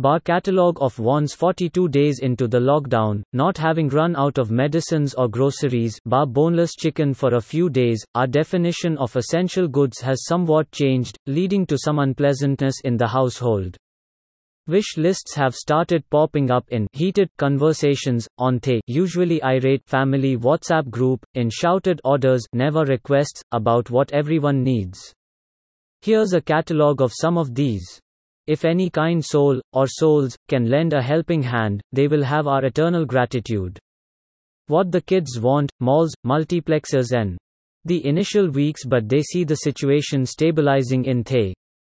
Bar catalog of wants 42 days into the lockdown, not having run out of medicines or groceries, bar boneless chicken for a few days, our definition of essential goods has somewhat changed, leading to some unpleasantness in the household. Wish lists have started popping up in heated conversations on the usually irate family WhatsApp group, in shouted orders, never requests, about what everyone needs. Here's a catalog of some of these. If any kind soul, or souls, can lend a helping hand, they will have our eternal gratitude. What the kids want, malls, multiplexes and the initial weeks but they see the situation stabilizing in Thay.